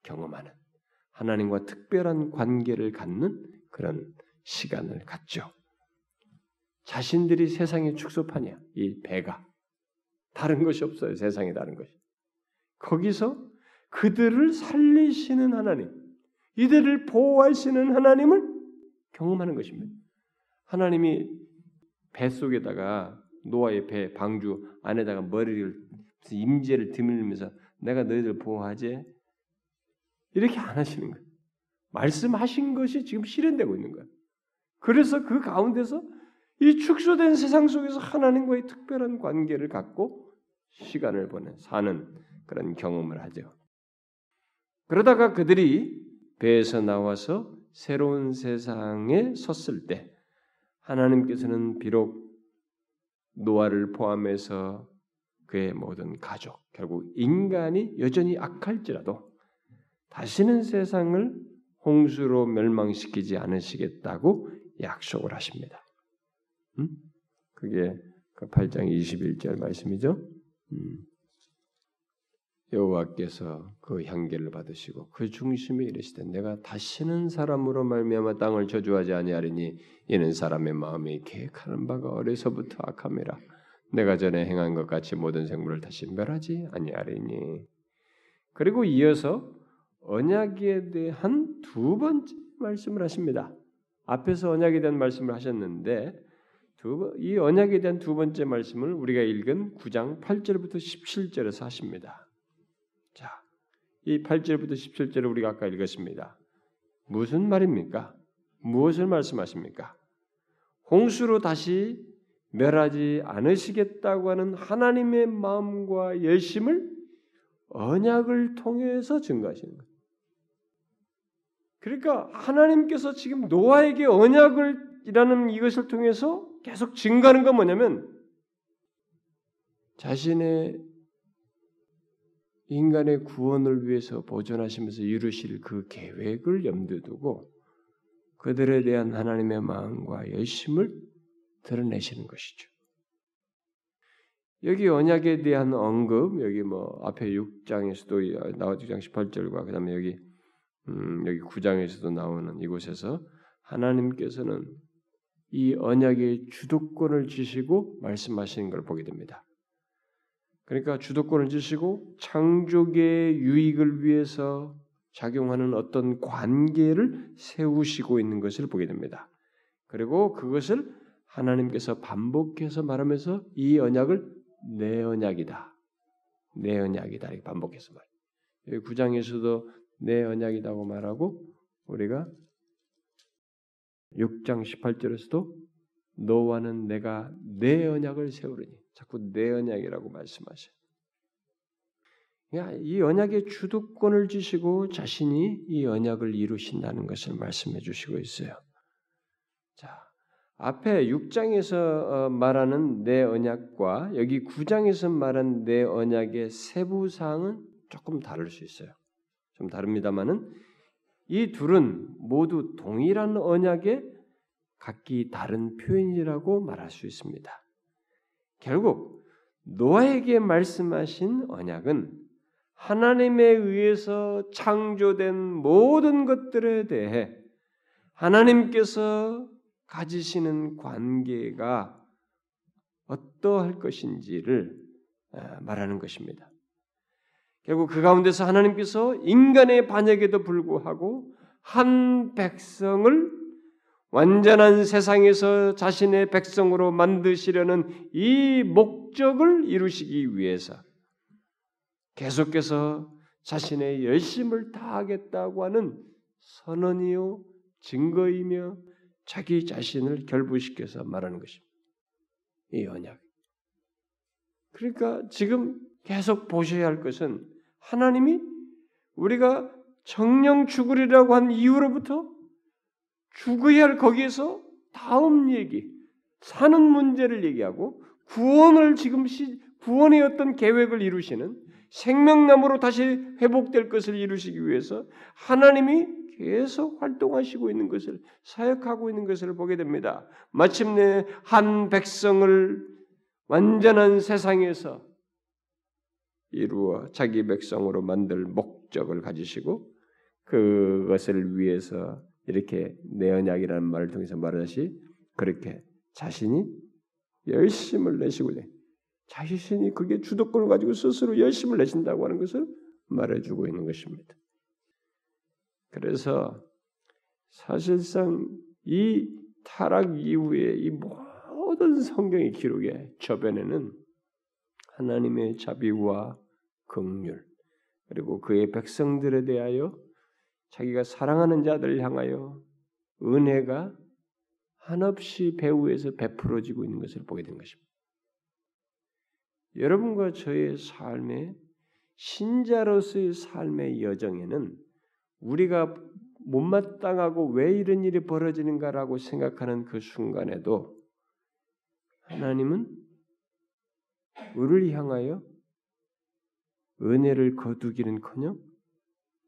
경험하는 하나님과 특별한 관계를 갖는 그런 시간을 갖죠. 자신들이 세상의 축소판이야. 이 배가 다른 것이 없어요. 세상에 다른 것이. 거기서 그들을 살리시는 하나님, 이들을 보호하시는 하나님을 경험하는 것입니다. 하나님이 배 속에다가 노아의 배 방주 안에다가 머리를 임재를 드밀면서 내가 너희들 보호하지 이렇게 안 하시는 거예요. 말씀하신 것이 지금 실현되고 있는 거예요. 그래서 그 가운데서 이 축소된 세상 속에서 하나님과의 특별한 관계를 갖고 시간을 보내 사는 그런 경험을 하죠. 그러다가 그들이 배에서 나와서 새로운 세상에 섰을 때 하나님께서는 비록 노아를 포함해서 그의 모든 가족, 결국 인간이 여전히 악할지라도 다시는 세상을 홍수로 멸망시키지 않으시겠다고 약속을 하십니다. 음? 그게 그 8장 21절 말씀이죠. 음. 여호와께서 그 향기를 받으시고 그 중심에 이르시되 내가 다시는 사람으로 말미암아 땅을 저주하지 아니하리니 이는 사람의 마음이 계획하는 바가 어려서부터 악함이라 내가 전에 행한 것 같이 모든 생물을 다시 멸하지 아니하리니 그리고 이어서 언약에 대한 두 번째 말씀을 하십니다. 앞에서 언약에 대한 말씀을 하셨는데 두, 이 언약에 대한 두 번째 말씀을 우리가 읽은 9장 8절부터 17절에서 하십니다. 자, 이 8절부터 17절을 우리가 아까 읽었습니다. 무슨 말입니까? 무엇을 말씀하십니까? 홍수로 다시 멸하지 않으시겠다고 하는 하나님의 마음과 열심을 언약을 통해서 증거하시는 거예요. 그러니까 하나님께서 지금 노아에게 언약을 이라는 이것을 통해서 계속 증가하는 건 뭐냐면 자신의 인간의 구원을 위해서 보존하시면서 이루실 그 계획을 염두에 두고 그들에 대한 하나님의 마음과 열심을 드러내시는 것이죠. 여기 언약에 대한 언급, 여기 뭐 앞에 6장에서도 나와 6장 18절과 그 다음에 여기 음, 여기 9장에서도 나오는 이곳에서 하나님께서는 이 언약의 주도권을 지시고 말씀하시는 걸 보게 됩니다. 그러니까 주도권을 지시고 창조계의 유익을 위해서 작용하는 어떤 관계를 세우시고 있는 것을 보게 됩니다. 그리고 그것을 하나님께서 반복해서 말하면서 이 언약을 내 언약이다. 내 언약이다. 이렇게 반복해서 말. 여기 9장에서도 내 언약이라고 말하고 우리가 6장 18절에서도 너와는 내가 내 언약을 세우리니 자꾸 내 언약이라고. 그러니까 이 언약의 주도권을 주시고 자신이 이 언약을 이루신다는 것을 말씀해 주시고 있어요. 자, 앞에 6장에서 어, 말하는 내 언약과 여기 9장에서 말한 내 언약의 세부 사항은 조금 다를 수 있어요. 좀 다릅니다만은 이 둘은 모두 동일한 언약의 각기 다른 표현이라고 말할 수 있습니다. 결국 노아에게 말씀하신 언약은 하나님에 의해서 창조된 모든 것들에 대해 하나님께서 가지시는 관계가 어떠할 것인지를 아, 말하는 것입니다. 결국 그 가운데서 하나님께서 인간의 반역에도 불구하고 한 백성을 완전한 세상에서 자신의 백성으로 만드시려는 이 목적을 이루시기 위해서 계속해서 자신의 열심을 다하겠다고 하는 선언이요 증거이며 자기 자신을 결부시켜서 말하는 것입니다. 이 언약. 그러니까 지금 계속 보셔야 할 것은 하나님이 우리가 정령 죽으리라고 한 이후로부터 죽어야 할 거기에서 다음 얘기, 사는 문제를 얘기하고 구원을 지금 시, 구원의 어떤 계획을 이루시는 생명나무로 다시 회복될 것을 이루시기 위해서 하나님이 계속 활동하시고 있는 것을 사역하고 있는 것을 보게 됩니다. 마침내 한 백성을 완전한 세상에서 이루어 자기 백성으로 만들 목적을 가지시고 그것을 위해서 이렇게 내 언약이라는 말을 통해서 말하듯이 그렇게 자신이 열심을 내시고 자신이 그게 주도권을 가지고 스스로 열심을 내신다고 하는 것을 말해주고 있는 것입니다. 그래서 사실상 이 타락 이후에 이 모든 성경의 기록의 저변에는 하나님의 자비와 긍휼 그리고 그의 백성들에 대하여 자기가 사랑하는 자들을 향하여 은혜가 한없이 배후에서 베풀어지고 있는 것을 보게 된 것입니다. 여러분과 저의 삶의 신자로서의 삶의 여정에는 우리가 못마땅하고 왜 이런 일이 벌어지는가라고 생각하는 그 순간에도 하나님은 우리를 향하여 은혜를 거두기는커녕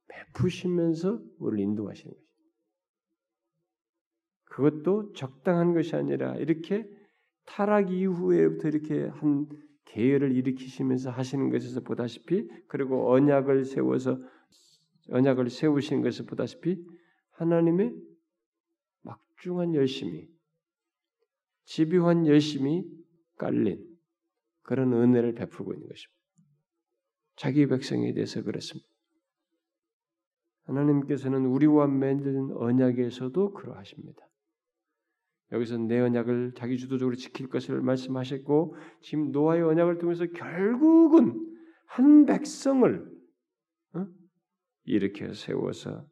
베푸시면서 우리를 인도하시는 것입니다. 그것도 적당한 것이 아니라 이렇게 타락 이후에부터 이렇게 한 계열을 일으키시면서 하시는 것에서 보다시피 그리고 언약을 세워서 언약을 세우시는 것을 보다시피 하나님의 막중한 열심이 집요한 열심이 깔린 그런 은혜를 베풀고 있는 것입니다. 자기 백성에 대해서 그렇습니다. 하나님께서는 우리와 맺은 언약에서도 그러하십니다. 여기서 내 언약을 자기 주도적으로 지킬 것을 말씀하셨고 지금 노아의 언약을 통해서 결국은 한 백성을 어? 일으켜 세워서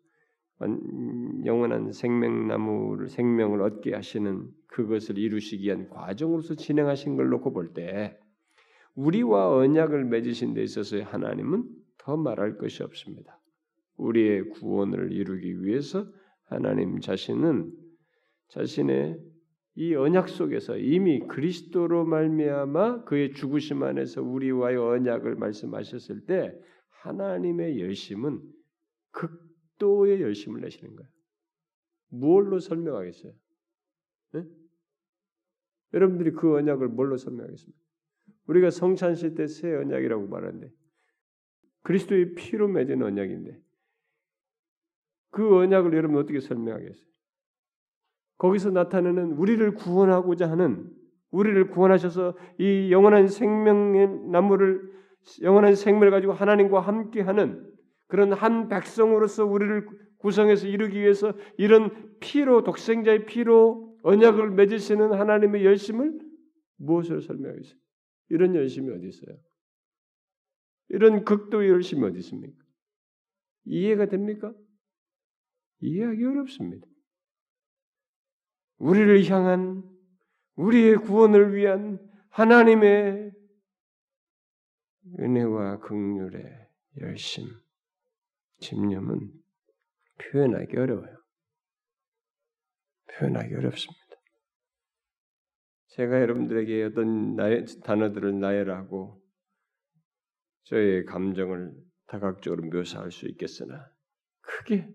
영원한 생명나무를 생명을 얻게 하시는 그것을 이루시기 위한 과정으로서 진행하신 걸 놓고 볼 때 우리와 언약을 맺으신 데 있어서 하나님은 더 말할 것이 없습니다. 우리의 구원을 이루기 위해서 하나님 자신은 자신의 이 언약 속에서 이미 그리스도로 말미암아 그의 죽으심 안에서 우리와의 언약을 말씀하셨을 때 하나님의 열심은 극도의 열심을 내시는 거예요. 무엇로 설명하겠어요? 네? 여러분들이 그 언약을 뭘로 설명하겠습니까? 우리가 성찬식 때새 언약이라고 말하는데 그리스도의 피로 맺은 언약인데 그 언약을 여러분 어떻게 설명하겠어요? 거기서 나타나는 우리를 구원하고자 하는 우리를 구원하셔서 이 영원한 생명의 나무를 영원한 생명을 가지고 하나님과 함께하는 그런 한 백성으로서 우리를 구성해서 이루기 위해서 이런 피로 독생자의 피로 언약을 맺으시는 하나님의 열심을 무엇으로 설명하겠어요? 이런 열심이 어디 있어요? 이런 극도의 열심이 어디 있습니까? 이해가 됩니까? 이해하기 어렵습니다. 우리를 향한 우리의 구원을 위한 하나님의 은혜와 긍휼의 열심, 집념은 표현하기 어려워요. 표현하기 어렵습니다. 제가 여러분들에게 어떤 나의, 단어들을 나열하고 저의 감정을 다각적으로 묘사할 수 있겠으나 크게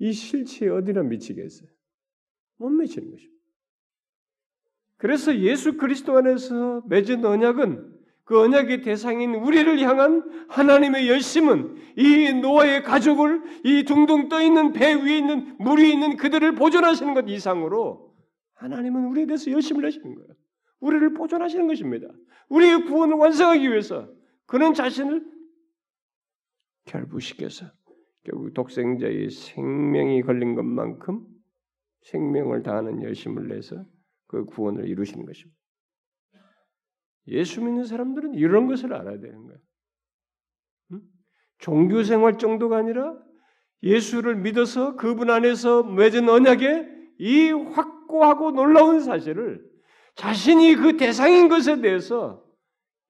이 실체에 어디나 미치겠어요. 못 맺히는 것입니다. 그래서 예수 그리스도 안에서 맺은 언약은 그 언약의 대상인 우리를 향한 하나님의 열심은 이 노아의 가족을 이 둥둥 떠 있는 배 위에 있는 물 위에 있는 그들을 보존하시는 것 이상으로 하나님은 우리에 대해서 열심을 내시는 거예요. 우리를 보존하시는 것입니다. 우리의 구원을 완성하기 위해서 그는 자신을 결부시켜서 결국 독생자의 생명이 걸린 것만큼 생명을 다하는 열심을 내서 그 구원을 이루시는 것입니다. 예수 믿는 사람들은 이런 것을 알아야 되는 거예요. 응? 종교 생활 정도가 아니라 예수를 믿어서 그분 안에서 맺은 언약의 이확 고하고 놀라운 사실을 자신이 그 대상인 것에 대해서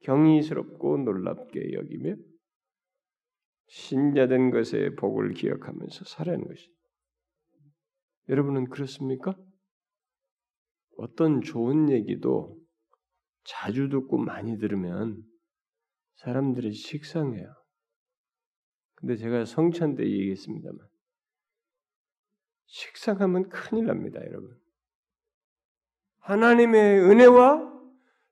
경이스럽고 놀랍게 여기며 신자된 것의 복을 기억하면서 하는 것이. 여러분은 그렇습니까? 어떤 좋은 얘기도 자주 듣고 많이 들으면 사람들이 식상해요. 근데 제가 성찬 때 얘기했습니다만 식상하면 큰일 납니다, 여러분. 하나님의 은혜와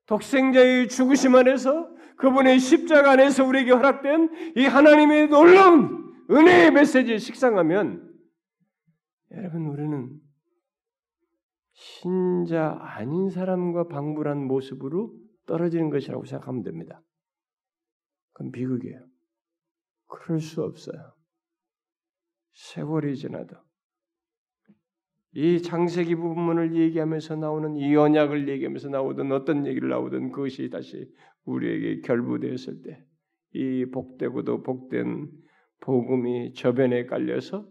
독생자의 죽으심 안에서 그분의 십자가 안에서 우리에게 허락된 이 하나님의 놀라운 은혜의 메시지에 식상하면 여러분 우리는 신자 아닌 사람과 방불한 모습으로 떨어지는 것이라고 생각하면 됩니다. 그건 비극이에요. 그럴 수 없어요. 세월이 지나도 이 장세기 부분을 얘기하면서 나오는 이 언약을 얘기하면서 나오던 어떤 얘기를 나오든 그것이 다시 우리에게 결부되었을 때 이 복되고도 복된 복음이 저변에 깔려서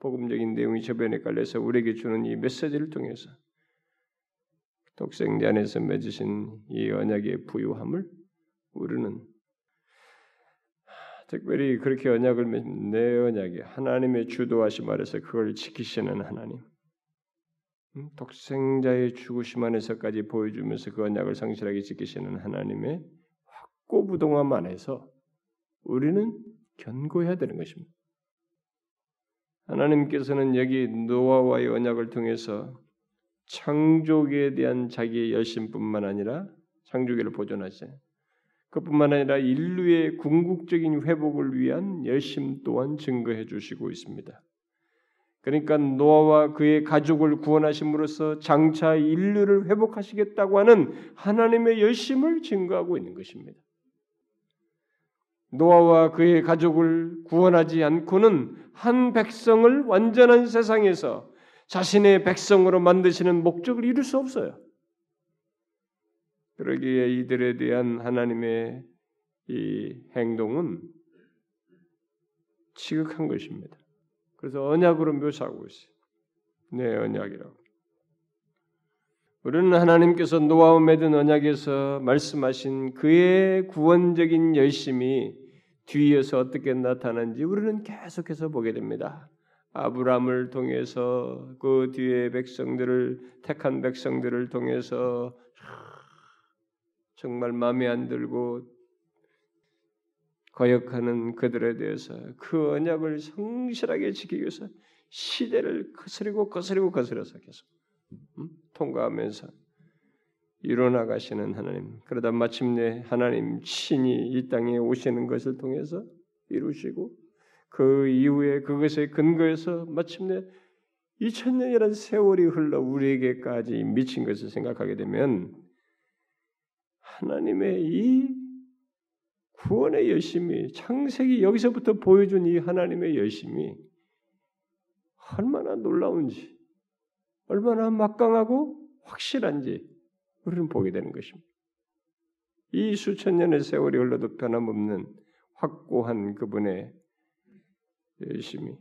복음적인 내용이 저변에 깔려서 우리에게 주는 이 메시지를 통해서 독생자 안에서 맺으신 이 언약의 부유함을 우리는 특별히 그렇게 언약을 맺은 내 언약이 하나님의 주도하심 아래서 그걸 지키시는 하나님 독생자의 죽으심 안에서까지 보여주면서 그 언약을 성실하게 지키시는 하나님의 확고부동함 안에서 우리는 견고해야 되는 것입니다. 하나님께서는 여기 노아와의 언약을 통해서 창조에 대한 자기의 열심뿐만 아니라 창조계를 보존하시 그뿐만 아니라 인류의 궁극적인 회복을 위한 열심 또한 증거해 주시고 있습니다. 그러니까 노아와 그의 가족을 구원하심으로써 장차 인류를 회복하시겠다고 하는 하나님의 열심을 증거하고 있는 것입니다. 노아와 그의 가족을 구원하지 않고는 한 백성을 완전한 세상에서 자신의 백성으로 만드시는 목적을 이룰 수 없어요. 그러기에 이들에 대한 하나님의 이 행동은 지극한 것입니다. 그래서 언약으로 묘사하고 있어요. 네, 언약이라고. 우리는 하나님께서 노아와 맺은 언약에서 말씀하신 그의 구원적인 열심이 뒤에서 어떻게 나타난지 우리는 계속해서 보게 됩니다. 아브라함을 통해서 그 뒤에 백성들을 택한 백성들을 통해서 정말 마음에 안 들고 거역하는 그들에 대해서 그 언약을 성실하게 지키기 위해서 시대를 거스리고 거스리고 거스려서 계속 음? 통과하면서 이뤄나가시는 하나님. 그러다 마침내 하나님 친히 이 땅에 오시는 것을 통해서 이루시고 그 이후에 그것의 근거에서 마침내 2000년이라는 세월이 흘러 우리에게까지 미친 것을 생각하게 되면 하나님의 이 구원의 열심이 창세기 여기서부터 보여준 이 하나님의 열심이 얼마나 놀라운지, 얼마나 막강하고 확실한지 우리는 보게 되는 것입니다. 이 수천 년의 세월이 흘러도 변함없는 확고한 그분의 열심이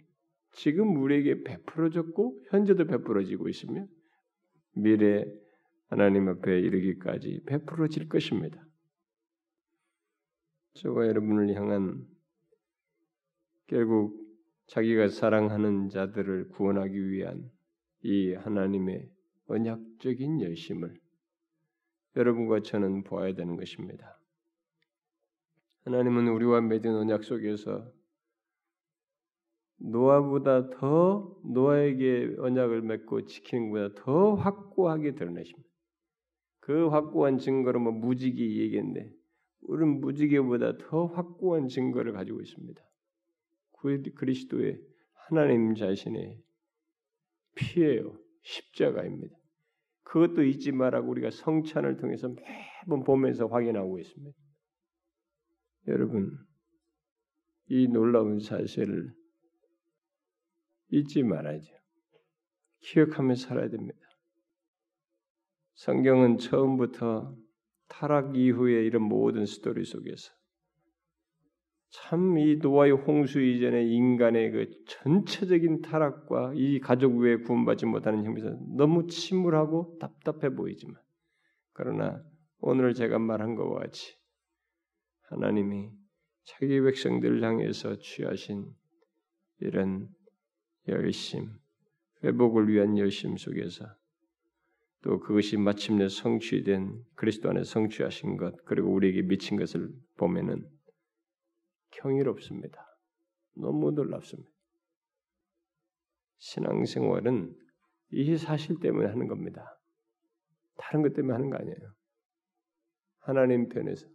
지금 우리에게 베풀어졌고 현재도 베풀어지고 있으며 미래 하나님 앞에 이르기까지 베풀어질 것입니다. 저와 여러분을 향한 결국 자기가 사랑하는 자들을 구원하기 위한 이 하나님의 언약적인 열심을 여러분과 저는 보아야 되는 것입니다. 하나님은 우리와 맺은 언약 속에서 노아보다 더 노아에게 언약을 맺고 지키는 것보다 더 확고하게 드러내십니다. 그 확고한 증거로 뭐 무지기 얘기했는데 우리는 무지개보다 더 확고한 증거를 가지고 있습니다. 그리스도의 하나님 자신의 피예요. 십자가입니다. 그것도 잊지 말라고 우리가 성찬을 통해서 매번 보면서 확인하고 있습니다. 여러분, 이 놀라운 사실을 잊지 말아야죠. 기억하며 살아야 됩니다. 성경은 처음부터 타락 이후의 이런 모든 스토리 속에서 참 이 노아의 홍수 이전의 인간의 그 전체적인 타락과 이 가족 외에 구원받지 못하는 형에서 너무 침울하고 답답해 보이지만 그러나 오늘 제가 말한 것과 같이 하나님이 자기 백성들을 향해서 취하신 이런 열심, 회복을 위한 열심 속에서 또 그것이 마침내 성취된 그리스도 안에 성취하신 것 그리고 우리에게 미친 것을 보면은 경이롭습니다. 너무 놀랍습니다. 신앙생활은 이 사실 때문에 하는 겁니다. 다른 것 때문에 하는 거 아니에요. 하나님 편에서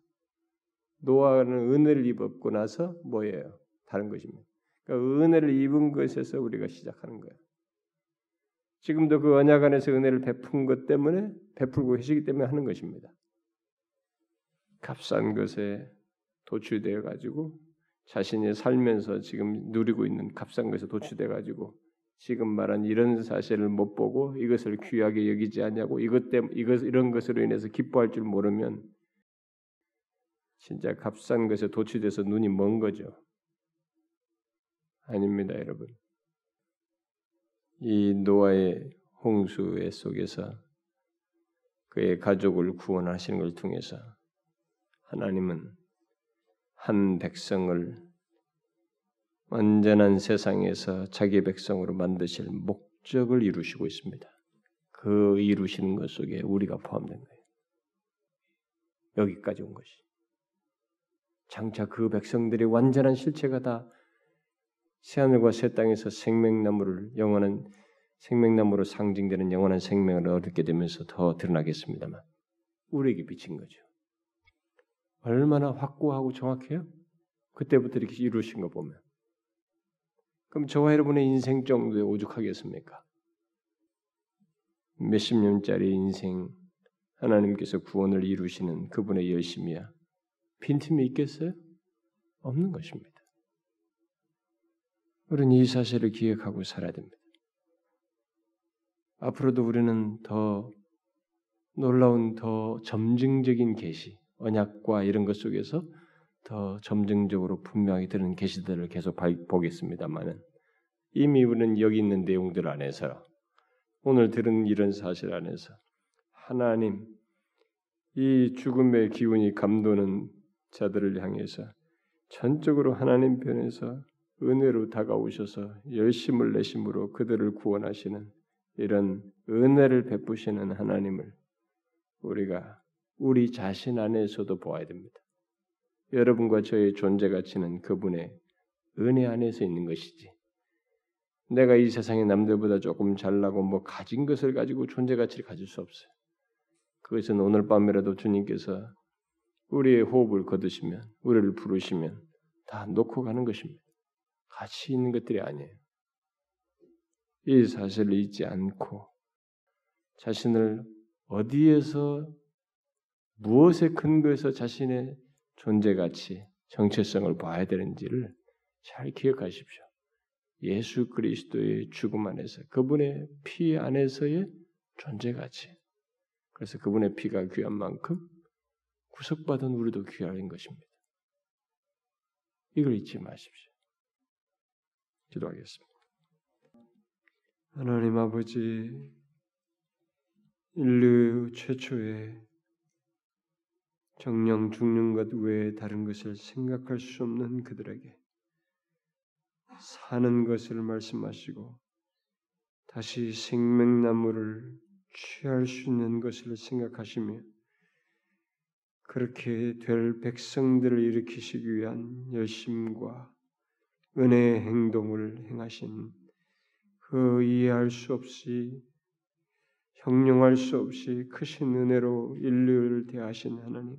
노아는 은혜를 입었고 나서 뭐예요? 다른 것입니다. 그러니까 은혜를 입은 것에서 우리가 시작하는 거예요. 지금도 그 언약 안에서 은혜를 베푼 것 때문에 베풀고 계시기 때문에 하는 것입니다. 값싼 것에 도취되어 가지고 자신이 살면서 지금 누리고 있는 값싼 것에 도취돼 가지고 지금 말한 이런 사실을 못 보고 이것을 귀하게 여기지 않냐고 이것 때문에 이것 이런 것으로 인해서 기뻐할 줄 모르면 진짜 값싼 것에 도취돼서 눈이 먼 거죠. 아닙니다, 여러분. 이 노아의 홍수의 속에서 그의 가족을 구원하시는 걸 통해서 하나님은 한 백성을 완전한 세상에서 자기 백성으로 만드실 목적을 이루시고 있습니다. 그 이루시는 것 속에 우리가 포함된 거예요. 여기까지 온 것이. 장차 그 백성들이 완전한 실체가 다 새하늘과 새 땅에서 생명나무를 영원한 생명나무로 상징되는 영원한 생명을 얻게 되면서 더 드러나겠습니다만 우리에게 비친 거죠. 얼마나 확고하고 정확해요? 그때부터 이렇게 이루신 거 보면 그럼 저와 여러분의 인생 정도에 오죽하겠습니까? 몇십 년짜리 인생 하나님께서 구원을 이루시는 그분의 열심이야 빈틈이 있겠어요? 없는 것입니다. 우리는 이 사실을 기억하고 살아야 됩니다. 앞으로도 우리는 더 놀라운 더 점증적인 계시, 언약과 이런 것 속에서 더 점증적으로 분명히 드는 계시들을 계속 보겠습니다만은 이미 우리는 여기 있는 내용들 안에서 오늘 들은 이런 사실 안에서 하나님 이 죽음의 기운이 감도는 자들을 향해서 전적으로 하나님 편에서 은혜로 다가오셔서 열심을 내심으로 그들을 구원하시는 이런 은혜를 베푸시는 하나님을 우리가 우리 자신 안에서도 보아야 됩니다. 여러분과 저의 존재 가치는 그분의 은혜 안에서 있는 것이지. 내가 이 세상의 남들보다 조금 잘나고 뭐 가진 것을 가지고 존재 가치를 가질 수 없어요. 그것은 오늘 밤이라도 주님께서 우리의 호흡을 거두시면 우리를 부르시면 다 놓고 가는 것입니다. 가치 있는 것들이 아니에요. 이 사실을 잊지 않고 자신을 어디에서 무엇에 근거해서 자신의 존재 가치, 정체성을 봐야 되는지를 잘 기억하십시오. 예수 그리스도의 죽음 안에서 그분의 피 안에서의 존재 가치. 그래서 그분의 피가 귀한 만큼 구속받은 우리도 귀한 것입니다. 이걸 잊지 마십시오. 기도하겠습니다. 하나님 아버지, 인류 최초의 정령 죽는 것 외에 다른 것을 생각할 수 없는 그들에게 사는 것을 말씀하시고 다시 생명나무를 취할 수 있는 것을 생각하시며 그렇게 될 백성들을 일으키시기 위한 열심과 은혜의 행동을 행하신 그 이해할 수 없이 형용할 수 없이 크신 은혜로 인류를 대하신 하나님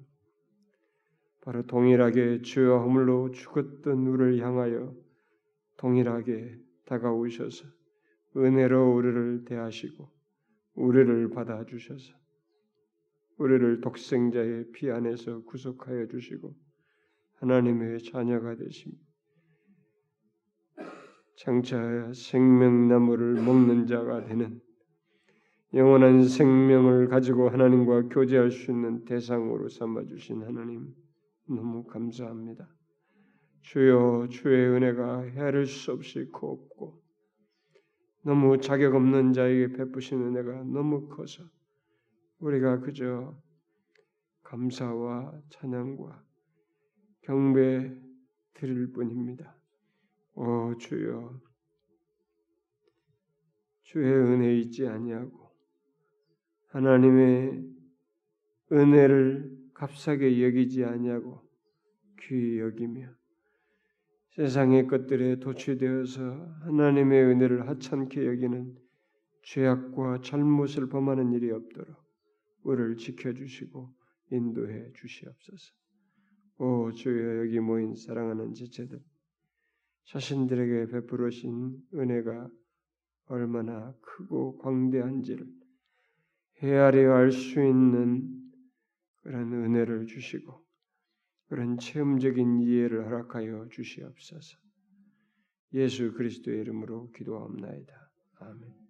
바로 동일하게 죄와 허물로 죽었던 우리를 향하여 동일하게 다가오셔서 은혜로 우리를 대하시고 우리를 받아 주셔서 우리를 독생자의 피 안에서 구속하여 주시고 하나님의 자녀가 되십니다. 장차 생명나무를 먹는 자가 되는 영원한 생명을 가지고 하나님과 교제할 수 있는 대상으로 삼아 주신 하나님 너무 감사합니다. 주여 주의 은혜가 헤아릴 수 없이 곱고 너무 자격 없는 자에게 베푸신 은혜가 너무 커서 우리가 그저 감사와 찬양과 경배 드릴 뿐입니다. 오 주여 주의 은혜 있지 아니하고 하나님의 은혜를 값싸게 여기지 아니하고 귀히 여기며 세상의 것들에 도취되어서 하나님의 은혜를 하찮게 여기는 죄악과 잘못을 범하는 일이 없도록 우리를 지켜주시고 인도해 주시옵소서. 오 주여 여기 모인 사랑하는 지체들 자신들에게 베풀으신 은혜가 얼마나 크고 광대한지를 헤아려 알 수 있는 그런 은혜를 주시고 그런 체험적인 이해를 허락하여 주시옵소서. 예수 그리스도의 이름으로 기도하옵나이다. 아멘.